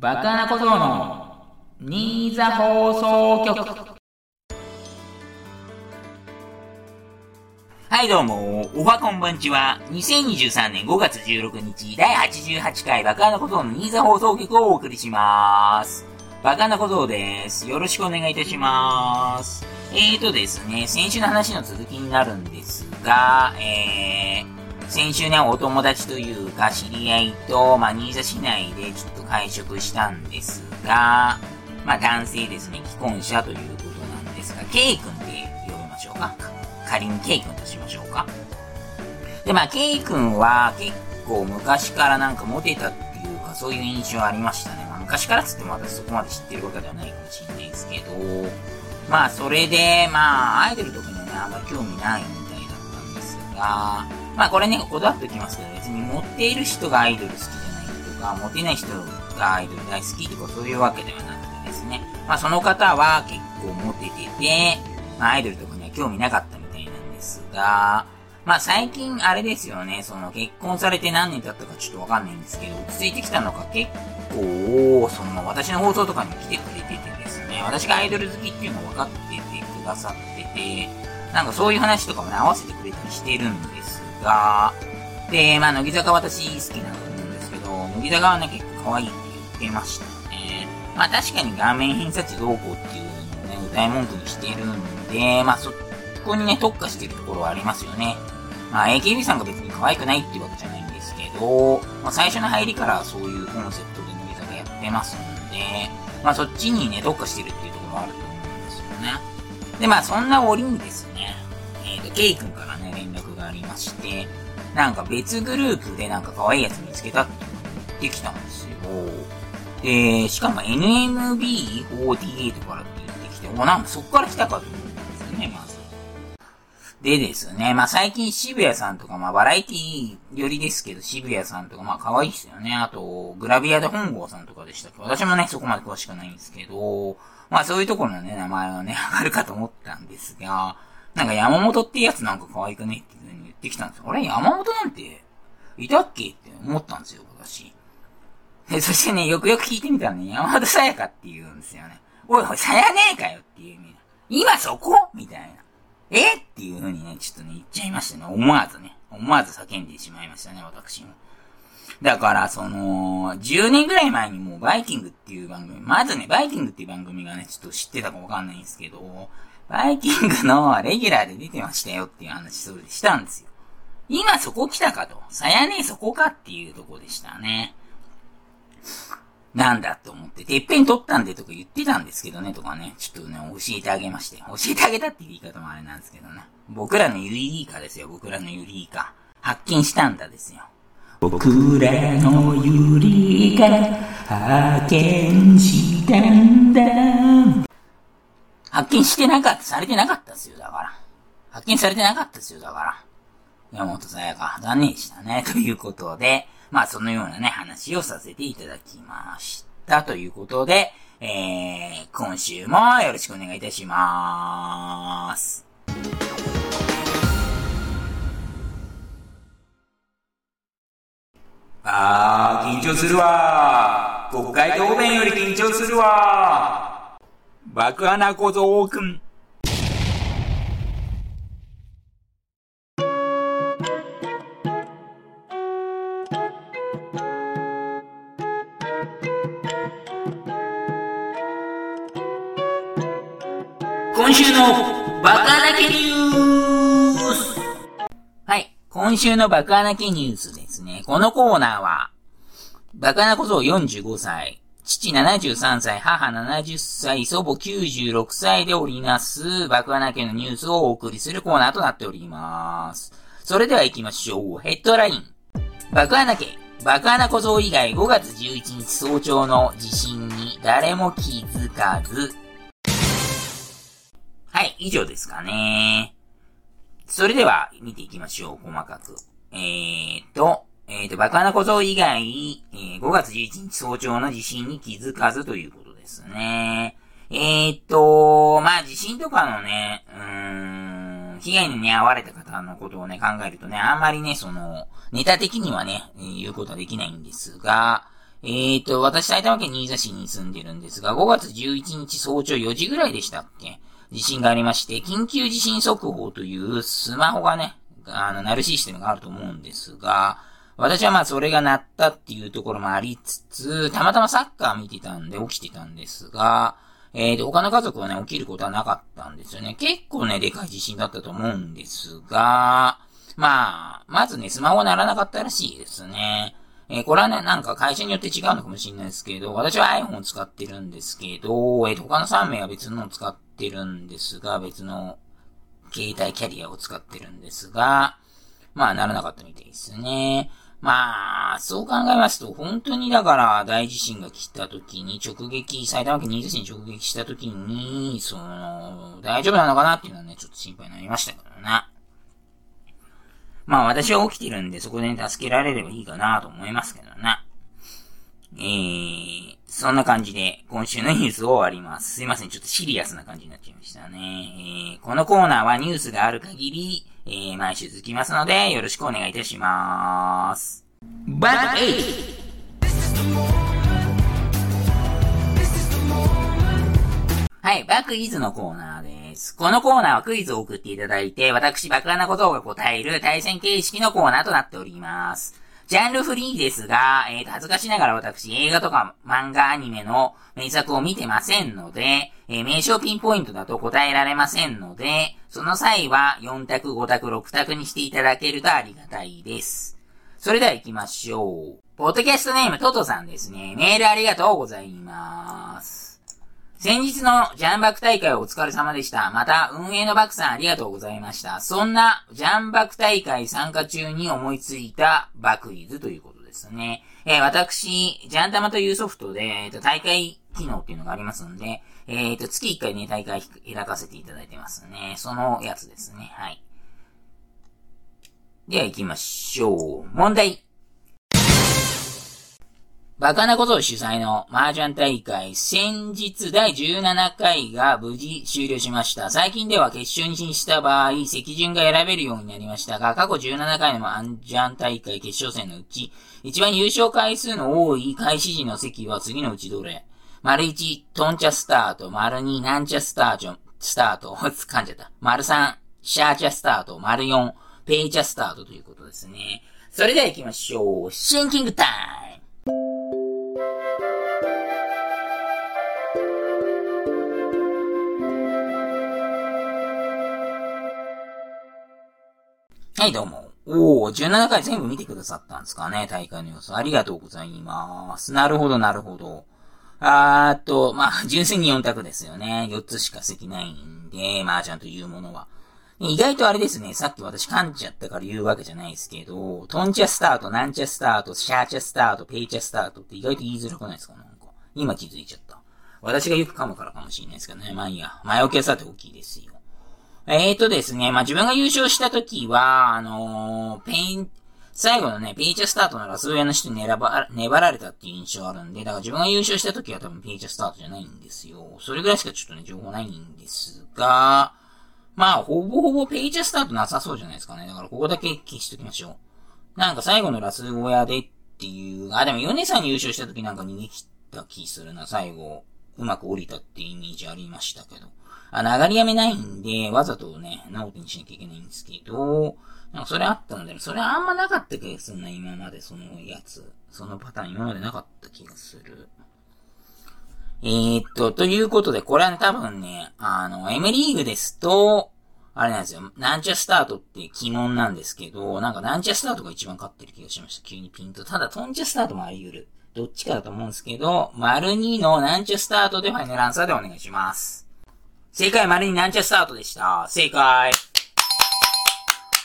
バカな小僧の新座放送局はいどうも、おはこんばんちは、2023年5月16日、第88回バカな小僧の新座放送局をお送りします。バカな小僧です。よろしくお願いいたします。えーとですね、先週の話の続きになるんですが、えー、先週ね、お友達というか、知り合いと、まあ、新座市内でちょっと会食したんですが、まあ、男性ですね、既婚者ということなんですが、K 君って呼びましょうか。仮に K 君としましょうか。で、まあ、K 君は結構昔からなんかモテたっていうか、そういう印象ありましたね。まあ、昔からつっても私そこまで知ってるわけではないかもしれないですけど、まあ、それで、まあ、アイドルとかにはね、あんま興味ないみたいだったんですが、まあ、これね、こだわっておきます。けど、別に持っている人がアイドル好きじゃないとか、持てない人がアイドル大好きとか、そういうわけではなくてですね、まあ、その方は結構モテてて、まあ、アイドルとかには興味なかったみたいなんですが、まあ最近あれですよね、その結婚されて何年経ったかちょっとわかんないんですけど、落ち着いてきたのか結構、その私の放送とかに来てくれててですね、私がアイドル好きっていうのを分かっててくださってて、なんかそういう話とかもね、合わせてくれたりしてるんでが、で、まあ乃木坂私好きなんですけど、乃木坂はね結構可愛いって言ってましたね。まあ確かに顔面偏差値どうこうっていうのをね、歌い文句にしているんで、まあそこにね、特化してるところはありますよね。まあ、AKB さんが別に可愛くないっていうわけじゃないんですけど、まあ、最初の入りからそういうコンセプトで乃木坂やってますんで、まあ、そっちにね、特化してるっていうところはあると思うんですよね。で、まあ、そんな折にですね、えっ、ー、と、ケイ君か、まして、なんか別グループでなんか可愛いやつ見つけたって言ってきたんですよ。で、しかも NMB48 からって言ってきて、お、なんかそっから来たかと思うんですよね、まず。でですね、まあ最近渋谷さんとか、まあバラエティよりですけど、渋谷さんとか、まあ可愛いですよね。あと、グラビアで本郷さんとかでしたっけ？私もね、そこまで詳しくないんですけど、まあそういうところのね、名前はね、上がるかと思ったんですが、なんか山本ってやつなんか可愛くねっていう風にってきたんですよ。あれ山本なんて、いたっけって思ったんですよ、私。で、そしてね、よくよく聞いてみたらね、山本さやかって言うんですよね。おいおい、さやねえかよっていう意味。今そこ？みたいな。えっていう風にね、ちょっとね、言っちゃいましたね。思わずね。思わず叫んでしまいましたね、私も。だから、その、10年ぐらい前にもうバイキングっていう番組、まずね、バイキングっていう番組がね、ちょっと知ってたかわかんないんですけど、バイキングのレギュラーで出てましたよっていう話、それでしたんですよ。今そこ来たかと。さやねえそこかっていうとこでしたね。なんだと思って、てっぺん取ったんでとか言ってたんですけどね、とかね、ちょっとね、教えてあげまして。教えてあげたっていう言い方もあれなんですけどね。僕らのユリイカですよ、僕らのユリイカ。発見したんだですよ。僕らのユリイカ、発見したんだ。発見してなかった、されてなかったですよ、だから。発見されてなかったですよ、だから。山本さやか、残念でしたね、ということで、まあそのようなね、話をさせていただきました。ということで、えー、今週もよろしくお願いいたしまーす。あー、緊張するわ国会答弁より緊張するわ爆穴小僧くん。今週のバカ穴けニュースはい。今週のバカ穴けニュースですね。このコーナーは、バカな小僧45歳、父73歳、母70歳、祖母96歳でおります、バカ穴家のニュースをお送りするコーナーとなっております。それでは行きましょう。ヘッドライン。バカ穴家、バカ穴小僧以外5月11日早朝の地震に誰も気づかず、はい、以上ですかね。それでは、見ていきましょう、細かく。えーと、えーと、バカな小僧以外、えー、5月11日早朝の地震に気づかずということですね。えーと、まあ、地震とかのね、うーん、被害にね、遭われた方のことをね、考えるとね、あんまりね、その、ネタ的にはね、え言うことはできないんですが、えっ、ー、と、私埼玉県新座市に住んでるんですが、5月11日早朝4時ぐらいでしたっけ地震がありまして、緊急地震速報というスマホがね、あの、鳴るシステムがあると思うんですが、私はまあそれが鳴ったっていうところもありつつ、たまたまサッカー見てたんで起きてたんですが、えー、で、他の家族はね、起きることはなかったんですよね。結構ね、でかい地震だったと思うんですが、まあ、まずね、スマホは鳴らなかったらしいですね。えー、これはね、なんか会社によって違うのかもしれないですけど、私は iPhone を使ってるんですけど、えー、他の3名は別のを使ってるんですが、別の携帯キャリアを使ってるんですが、まあ、ならなかったみたいですね。まあ、そう考えますと、本当にだから大地震が来た時に直撃、埼玉県新津市に直撃した時に、その、大丈夫なのかなっていうのはね、ちょっと心配になりましたけどね。まあ私は起きてるんでそこで助けられればいいかなと思いますけどな。えー、そんな感じで今週のニュースを終わります。すいません、ちょっとシリアスな感じになっちゃいましたね。えー、このコーナーはニュースがある限り、えー、毎週続きますので、よろしくお願いいたします。バックはい、バックイズのコーナーです。このコーナーはクイズを送っていただいて、私、爆弾なことが答える対戦形式のコーナーとなっております。ジャンルフリーですが、えーと、恥ずかしながら私、映画とか漫画アニメの名作を見てませんので、えー、名称ピンポイントだと答えられませんので、その際は4択、5択、6択にしていただけるとありがたいです。それでは行きましょう。ポッドキャストネームトトさんですね。メールありがとうございます。先日のジャンバク大会お疲れ様でした。また、運営のバクさんありがとうございました。そんな、ジャンバク大会参加中に思いついたバクイズということですね。えー、私、ジャンタマというソフトで、えー、と大会機能っていうのがありますんで、えっ、ー、と、月1回ね、大会開かせていただいてますね。そのやつですね。はい。では行きましょう。問題。バカなことを主催の麻雀大会、先日第17回が無事終了しました。最近では決勝に進出した場合、席順が選べるようになりましたが、過去17回の麻雀大会決勝戦のうち、一番優勝回数の多い開始時の席は次のうちどれ？丸1、トンチャスタート、丸2、なんちゃスタート、スタート、噛んじゃった。丸3、シャーチャスタート、丸4、ペイチャスタートということですね。それでは行きましょう。シンキングタイムはい、どうも。おー、17回全部見てくださったんですかね、大会の様子。ありがとうございます。なるほど、なるほど。あーっと、まあ、純粋に4択ですよね。4つしか席ないんで、麻雀というものは。意外とあれですね、さっき私噛んじゃったから言うわけじゃないですけど、トンチャスタート、なんちゃスタート、シャーチャスタート、ペイチャスタートって意外と言いづらくないですかなんか。今気づいちゃった。私がよく噛むからかもしれないですけどね。まあいいや。前置きはさておきですよ。えーとですね、まあ、自分が優勝した時は、あのー、ペイン、最後のね、ペイチャスタートのラスウェアの人に粘ば、粘られたっていう印象あるんで、だから自分が優勝した時は多分ペイチャスタートじゃないんですよ。それぐらいしかちょっとね、情報ないんですが、まあ、ほぼほぼペイチャスタートなさそうじゃないですかね。だからここだけ消しときましょう。なんか最後のラスウェアでっていう、あ、でもヨネさんに優勝した時なんか逃げ切った気するな、最後。うまく降りたってイメージありましたけど。あの、上がりやめないんで、わざとね、直人にしなきゃいけないんですけど、なんかそれあったんだよ。それあんまなかった気がするな、今までそのやつ。そのパターン今までなかった気がする。えー、っと、ということで、これは、ね、多分ね、あの、M リーグですと、あれなんですよ。なんちゃスタートって鬼門なんですけど、なんかなんちゃスタートが一番勝ってる気がしました。急にピンと。ただ、トンチャスタートもあり得る。どっちかだと思うんですけど、丸2のなんちゃスタートでファイナルアンサーでお願いします。正解、丸2なんちゃスタートでした。正解。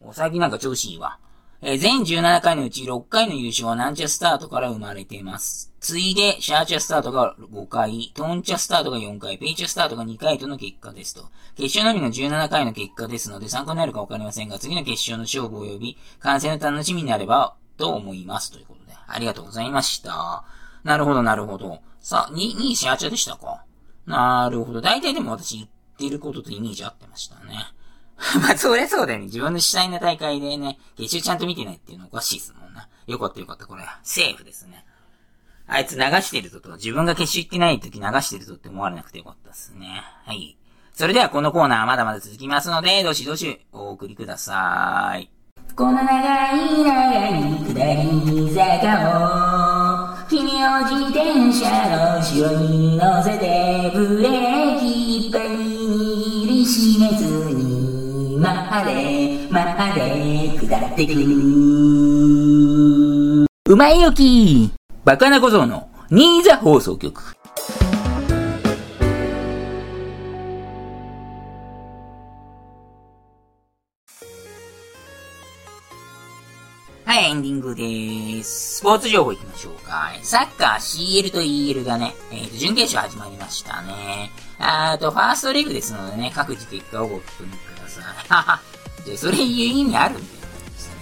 お、最近なんか調子いいわ。えー、全17回のうち6回の優勝はなんちゃスタートから生まれています。ついで、シャーチャスタートが5回、トンチャスタートが4回、ペイチャスタートが2回との結果ですと。決勝のみの17回の結果ですので参考になるかわかりませんが、次の決勝の勝負及び、観戦の楽しみになれば、と思います。ということで、ありがとうございました。なるほど、なるほど。さあ、2、2シャーチャでしたか？なるほど。大体でも私言ってることとイメージ合ってましたね。まあ、そりゃそうだよね。自分の主催の大会でね、決勝ちゃんと見てないっていうのおかしいですもんな。よかったよかった。これ、セーフですね。あいつ流してるぞと、自分が決死行ってない時流してるぞって思われなくてよかったっすね。はい。それではこのコーナーまだまだ続きますので、どしどしお送りください。この長い長い下り坂を、君を自転車の後ろに乗せて、ブレーキいっぱい握りしめずに、マッハで、マッハで下ってくる。うまいよきバカな小僧のニーザ放送局。はい、エンディングでーす。スポーツ情報行きましょうか。サッカー CL と EL がね、え、ー、と、準決勝始まりましたね。あと、ファーストレグですのでね、各自結果をご確認ください。はは。で、それ言う意味あるんだよね。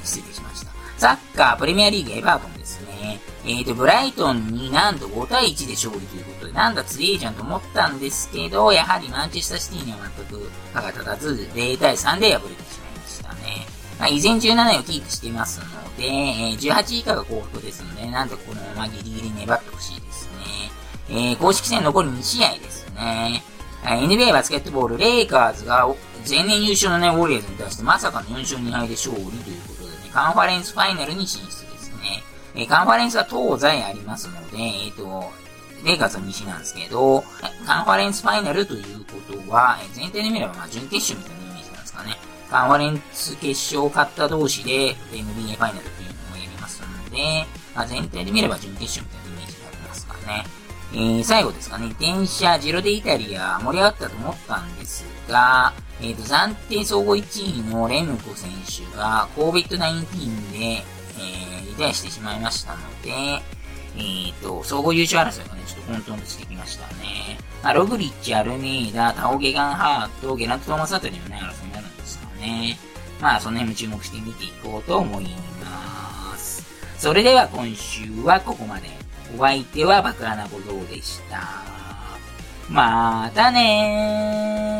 失礼しました。サッカープレミアリーグエバートンですね。えっ、ー、と、ブライトンになんと5対1で勝利ということで、なんだ強いじゃんと思ったんですけど、やはりマンチェスターシティには全く歯が立たず、0対3で敗れてしまいましたね。まあ、依然17位をキープしていますので、えー、18位以下が降格ですので、なんとこのままギリギリ粘ってほしいですね。えー、公式戦残り2試合ですね。NBA バスケットボール、レイカーズが前年優勝のね、ウォリアーズに対してまさかの4勝2敗で勝利ということでね、カンファレンスファイナルに進出ですね。えー、カンファレンスは東西ありますので、えっ、ー、と、レイカーズは西なんですけど、カンファレンスファイナルということは、え全体で見れば、まあ、準決勝みたいなカンファレンス決勝を勝った同士で NBA ファイナルっていうのをやりますので、まあ、全体で見れば準決勝みたいなイメージになりますからね。えー、最後ですかね、電車、ジロデイタリア盛り上がったと思ったんですが、えっ、ー、と、暫定総合1位のレムコ選手が COVID-19 で、えー、リタイアしてしまいましたので、えっ、ー、と、総合優勝争いがね、ちょっと混沌としてきましたね。まあ、ログリッチ、アルメイダ、タオゲガンハート、ゲラント・トーマスあたりのね、ね。まあ、その辺も注目して見ていこうと思います。それでは今週はここまで。お相手はバカな小僧でした。またねー。